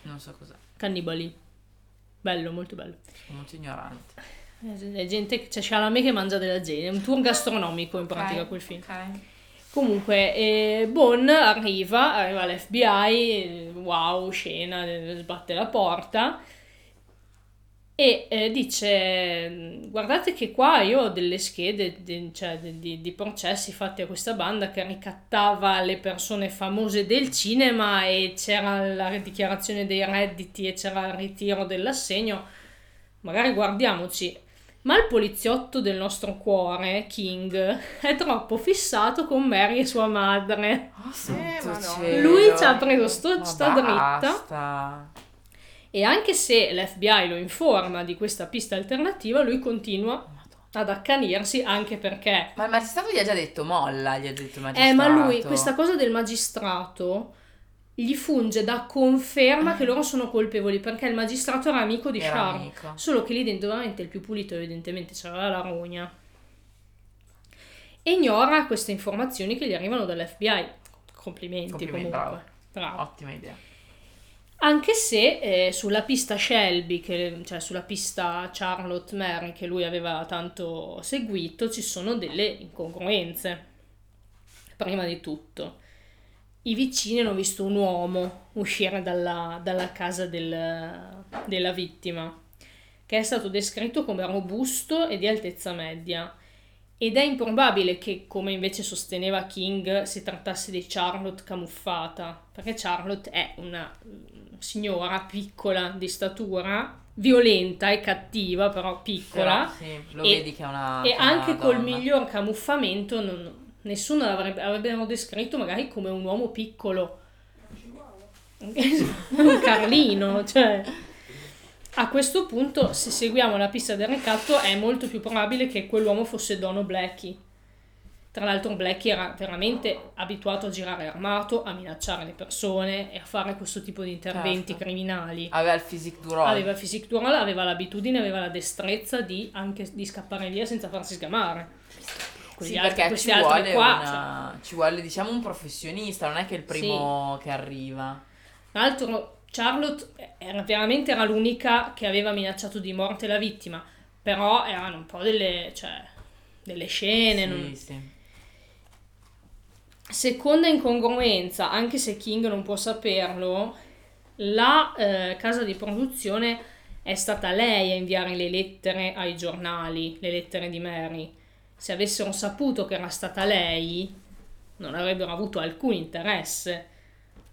Non so cos'è. Cannibali. Bello, molto bello. Sono molto ignorante. È gente, c'è Chalamet che mangia della gente, è un tour gastronomico in pratica Ok, quel film. ok. Comunque, eh, Bone arriva, arriva l'FBI, wow, scena, sbatte la porta e eh, dice, guardate che qua io ho delle schede, de- cioè di, di processi fatti a questa banda che ricattava le persone famose del cinema e c'era la dichiarazione dei redditi e c'era il ritiro dell'assegno, magari guardiamoci. Ma il poliziotto del nostro cuore, King, è troppo fissato con Mary e sua madre. Oh, cielo. Lui ci ha preso sto- Ma sta dritta. E anche se l'FBI lo informa di questa pista alternativa, lui continua ad accanirsi anche perché... Ma il magistrato gli ha già detto molla, gli ha detto il magistrato. Eh, ma lui, questa cosa del magistrato gli funge da conferma che loro sono colpevoli perché il magistrato era amico di amico. Solo che lì dentro veramente il più pulito evidentemente c'era la rogna. E ignora queste informazioni che gli arrivano dall'FBI. Complimenti, Complimenti, comunque. bravo. Bravo. Ottima idea. Anche se eh, sulla pista Shelby, che- cioè sulla pista Charlotte Mary che lui aveva tanto seguito, ci sono delle incongruenze. Prima di tutto, i vicini hanno visto un uomo uscire dalla, dalla casa del- della vittima, che è stato descritto come robusto e di altezza media. Ed è improbabile che, come invece sosteneva King, si trattasse di Charlotte camuffata, perché Charlotte è una mm, signora piccola di statura, violenta e cattiva, però piccola, Però, sì, lo E- vedi che è una e anche col donna. miglior camuffamento non- nessuno l'avrebbe avrebbero descritto magari come un uomo piccolo. un Carlino, cioè... A questo punto, se seguiamo la pista del ricatto, è molto più probabile che quell'uomo fosse Dono Blackie. Tra l'altro Blackie era veramente abituato a girare armato, a minacciare le persone e a fare questo tipo di interventi Certo. criminali. Aveva il physique du role. Aveva il physique du role, aveva l'abitudine, aveva la destrezza di, anche, di scappare via senza farsi sgamare. Quegli Sì, perché ci vuole, qua, cioè. una- ci vuole, diciamo, un professionista, non è che il primo che arriva. Tra l'altro Charlotte era veramente era l'unica che aveva minacciato di morte la vittima, però erano un po' delle, cioè, delle scene. non- Sì, sì. Seconda incongruenza, anche se King non può saperlo, la eh, casa di produzione è stata lei a inviare le lettere ai giornali, le lettere di Mary. Se avessero saputo che era stata lei, non avrebbero avuto alcun interesse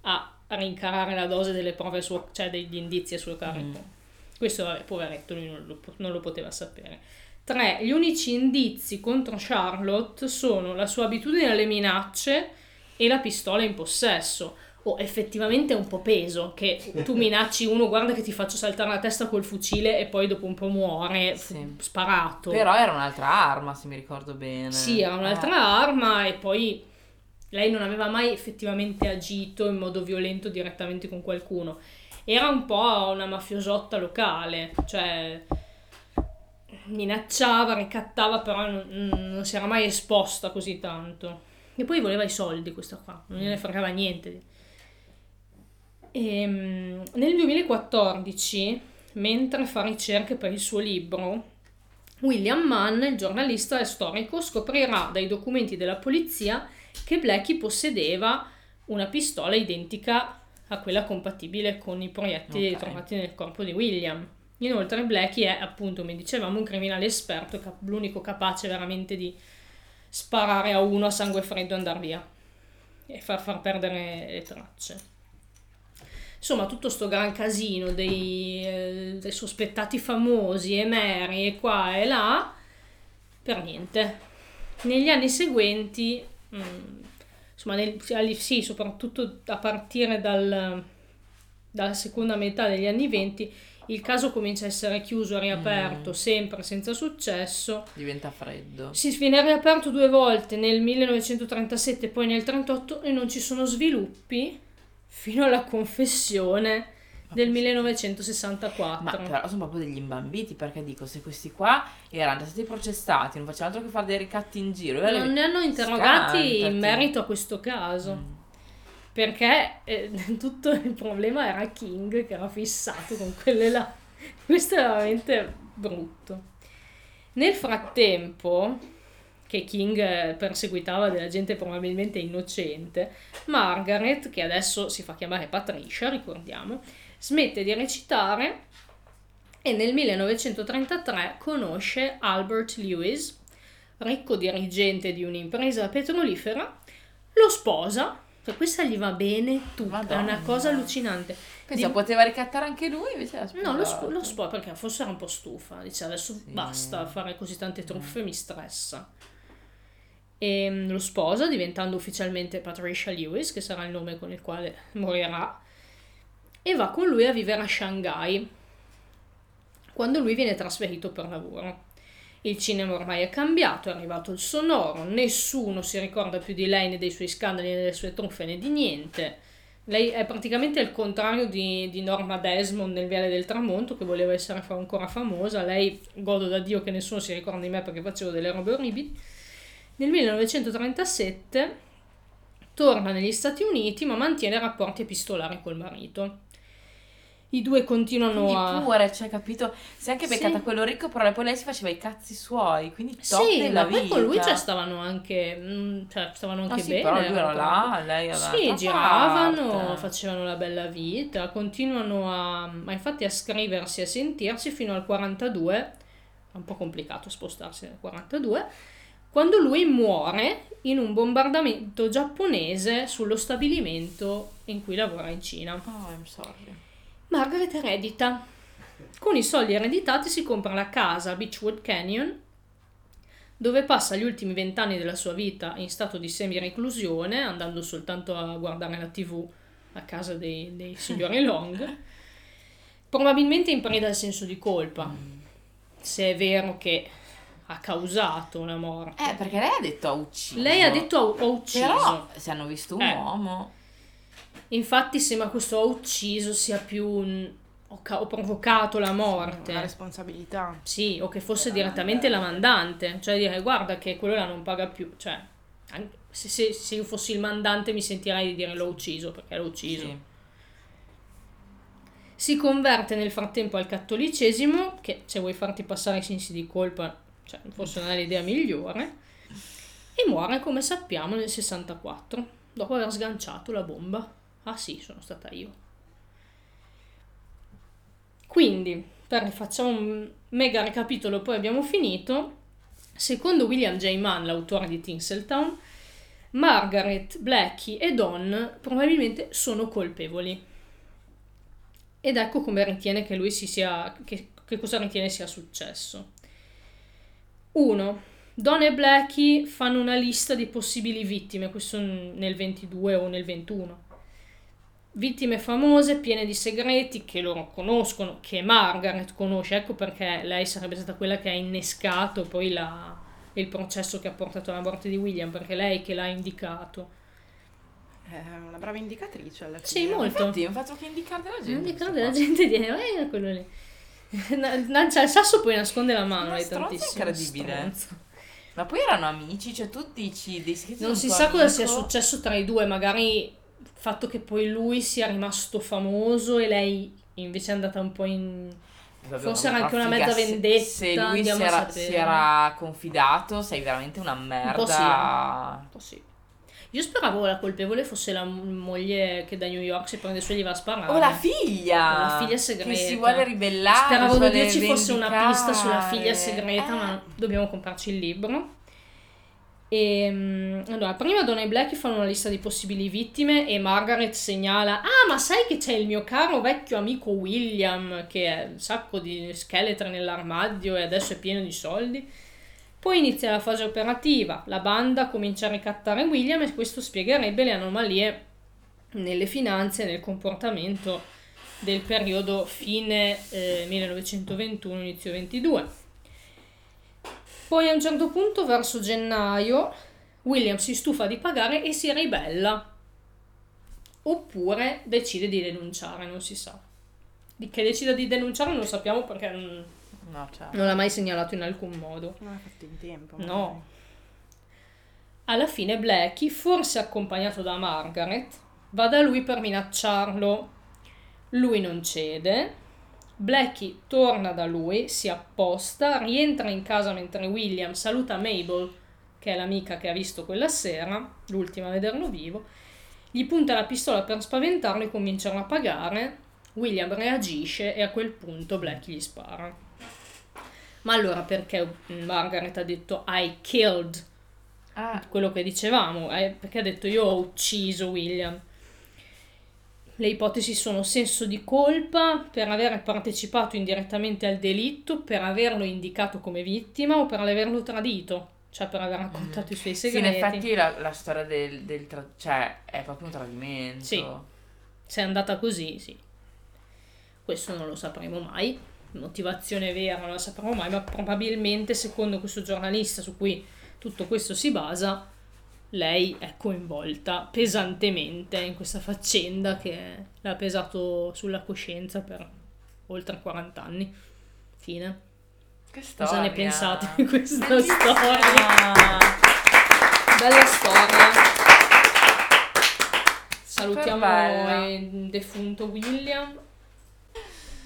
a rincarare la dose delle prove, suo, cioè degli indizi a suo carico. Questo, vabbè, poveretto, lui non lo, non lo poteva sapere. 3. Gli unici indizi contro Charlotte sono la sua abitudine alle minacce e la pistola in possesso. O effettivamente è un po' peso che tu minacci uno, guarda che ti faccio saltare la testa col fucile e poi dopo un po' muore Sì. sparato. Però era un'altra arma, se mi ricordo bene. Sì, era un'altra Eh. arma e poi lei non aveva mai effettivamente agito in modo violento direttamente con qualcuno. Era un po' una mafiosotta locale, cioè minacciava, ricattava, però non, non si era mai esposta così tanto. E poi voleva i soldi questa qua, non gliene fregava niente. Ehm, nel 2014, mentre fa ricerche per il suo libro, William Mann, il giornalista e storico, scoprirà dai documenti della polizia che Blackie possedeva una pistola identica a quella compatibile con i proiettili Ok. trovati nel corpo di William. Inoltre Blackie è appunto, come dicevamo, un criminale esperto, cap- l'unico capace veramente di sparare a uno a sangue freddo e andare via e far, far perdere le tracce. Insomma, tutto sto gran casino dei, eh, dei sospettati famosi e Mary e qua e là, per niente. Negli anni seguenti, mm, insomma, nel- sì, soprattutto a partire dal- dalla seconda metà degli anni 20, il caso comincia a essere chiuso riaperto, sempre senza successo. Diventa freddo. Si viene riaperto due volte nel 1937 e poi nel 1938 e non ci sono sviluppi fino alla confessione del 1964. Ma però sono proprio degli imbambiti perché dico, se questi qua erano già stati processati, non facevano altro che fare dei ricatti in giro. non le- ne hanno interrogati in Scantati. merito a questo caso. Perché eh, tutto il problema era King che era fissato con quelle là. Questo è veramente brutto. Nel frattempo, che King eh, perseguitava della gente probabilmente innocente, Margaret, che adesso si fa chiamare Patricia, ricordiamo, smette di recitare e nel 1933 conosce Albert Lewis, ricco dirigente di un'impresa petrolifera, lo sposa, cioè questa gli va bene tutta, è una Madonna. cosa allucinante. Pensa, Di- poteva ricattare anche lui, invece No, lo, spo- lo sposa perché forse era un po' stufa, dice adesso basta fare così tante truffe, mi stressa. E mm, lo sposa diventando ufficialmente Patricia Lewis, che sarà il nome con il quale morirà, e va con lui a vivere a Shanghai, quando lui viene trasferito per lavoro. Il cinema ormai è cambiato, è arrivato il sonoro, nessuno si ricorda più di lei né dei suoi scandali né delle sue truffe né di niente. Lei è praticamente il contrario di, di Norma Desmond nel Viale del Tramonto, che voleva essere ancora famosa. Lei, godo da Dio che nessuno si ricorda di me perché facevo delle robe orribili. Nel 1937 torna negli Stati Uniti ma mantiene rapporti epistolari col marito. I due continuano Quindi a... pure, cioè, capito? Si è anche Sì. beccata quello ricco, però poi lei si faceva i cazzi suoi, quindi top Sì, della ma poi con lui vita. cioè, stavano anche, mm, cioè, stavano anche No, sì, bene. però lui era erano là, lei era Sì, giravano, parte. facevano la bella vita, continuano a, ma infatti a scriversi e a sentirsi fino al 42, è un po' complicato spostarsi nel 42, quando lui muore in un bombardamento giapponese sullo stabilimento in cui lavora in Cina. Oh, I'm sorry. Margaret eredita. Con i soldi ereditati si compra la casa a Beechwood Canyon, dove passa gli ultimi vent'anni della sua vita in stato di semi-reclusione, andando soltanto a guardare la tv a casa dei, dei signori Long, probabilmente in preda al senso di colpa, se è vero che ha causato una morte. Eh, perché lei ha detto ha ucciso. Lei ha detto ho, ucciso. Però, se hanno visto un Eh. uomo... Infatti sembra questo ho ucciso sia più un ho, ca- ho provocato la La morte. responsabilità. Sì, o che fosse direttamente la mandante, cioè dire guarda che quello là non paga più, cioè se, se- se io fossi il mandante mi sentirei di dire l'ho ucciso perché l'ho ucciso. Sì. Si converte nel frattempo al cattolicesimo, che se vuoi farti passare i sensi di colpa, cioè, forse non è l'idea migliore, e muore come sappiamo nel 64, dopo aver sganciato la bomba. Ah sì, sono stata io. Quindi, per facciamo un mega recapitolo, poi abbiamo finito. Secondo William J. Mann, l'autore di Tinseltown, Margaret, Blackie e Don probabilmente sono colpevoli. Ed ecco come ritiene che lui si sia. che, che cosa ritiene sia successo. 1. Don e Blackie fanno una lista di possibili vittime, questo nel 22 o nel 21. Vittime famose, piene di segreti che loro conoscono, che Margaret conosce, ecco perché lei sarebbe stata quella che ha innescato poi la- il processo che ha portato alla morte di William, perché è lei che l'ha indicato. È una brava indicatrice alla Sì, fine. molto. Infatti, non fatto che indicare della gente. Indicare della gente dire, eh, quello lì. Lancia il sasso poi nasconde la mano, Una è stronza tantissimo. incredibile. stronzo. Ma poi erano amici, cioè tu dici dei segreti Non si sa cosa sia amico. successo tra i due, magari il fatto che poi lui sia rimasto famoso e lei invece è andata un po' in... Vabbè, Forse era anche una mezza se- vendetta, Se lui si era, si era confidato, sei veramente una merda. po' sì. Un po' sì. Io speravo la colpevole fosse la moglie che da New York si prende su e gli va a sparare. O la figlia! O la figlia segreta. Che si vuole ribellare. Speravo di vuole Dio ci fosse una pista sulla figlia segreta, Eh. ma dobbiamo comprarci il libro. E, mm, allora, prima Donna e Black fanno una lista di possibili vittime e Margaret segnala: Ah, ma sai che c'è il mio caro vecchio amico William che ha un sacco di scheletri nell'armadio e adesso è pieno di soldi. Poi inizia la fase operativa, la banda comincia a ricattare William e questo spiegherebbe le anomalie nelle finanze e nel comportamento del periodo fine eh, 1921, inizio 22. Poi a un certo punto, verso gennaio, William si stufa di pagare e si ribella. Oppure decide di denunciare, non si sa. Di che decida di denunciare non sappiamo perché non, No, cioè. non l'ha mai segnalato in alcun modo. Non l'ha fatto in tempo. No. Alla fine Blackie, forse accompagnato da Margaret, va da lui per minacciarlo. Lui non cede. Blackie torna da lui, si apposta, rientra in casa mentre William saluta Mabel, che è l'amica che ha visto quella sera, l'ultima a vederlo vivo. Gli punta la pistola per spaventarlo e cominciano a pagare. William reagisce e a quel punto Blackie gli spara. Ma allora perché Margaret ha detto I killed Ah, quello che dicevamo, eh, perché ha detto io ho ucciso William. Le ipotesi sono senso di colpa per aver partecipato indirettamente al delitto, per averlo indicato come vittima o per averlo tradito, cioè per aver raccontato i suoi sì, in segreti. effetti la, la storia del, del tra- cioè è proprio un tradimento. Sì. Se è andata così, sì. Questo non lo sapremo mai. Motivazione vera non la sapremo mai, ma probabilmente, secondo questo giornalista su cui tutto questo si basa, lei è coinvolta pesantemente in questa faccenda che l'ha pesato sulla coscienza per oltre 40 anni. Fine. Che storia. Cosa ne pensate di questa Bellissima. storia? Bella storia. Salutiamo il defunto William.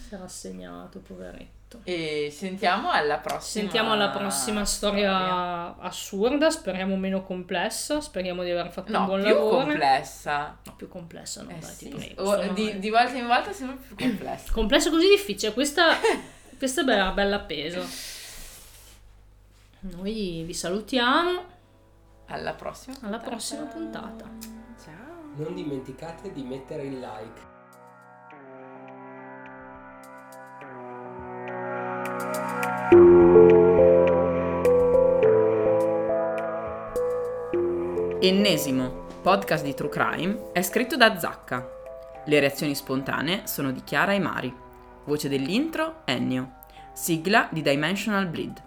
Si è rassegnato, poveretto. E sentiamo alla prossima. Sentiamo alla prossima storia assurda, speriamo meno complessa, speriamo di aver fatto No, un buon più lavoro. complessa. No, più complessa, no, Eh dai, sì, ti prego. o- sono- di, di volta in volta sembra più complessa. Complessa così difficile, questa, questa è bella, bella appesa. Noi vi salutiamo, Alla prossima. alla prossima puntata. Ciao. Non dimenticate di mettere il like. Ennesimo, podcast di True Crime, è scritto da Zacca. Le reazioni spontanee sono di Chiara e Mari. Voce dell'intro, Ennio. Sigla di Dimensional Bleed.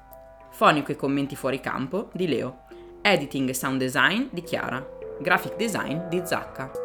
Fonico e commenti fuori campo di Leo. Editing e sound design di Chiara. Graphic design di Zacca.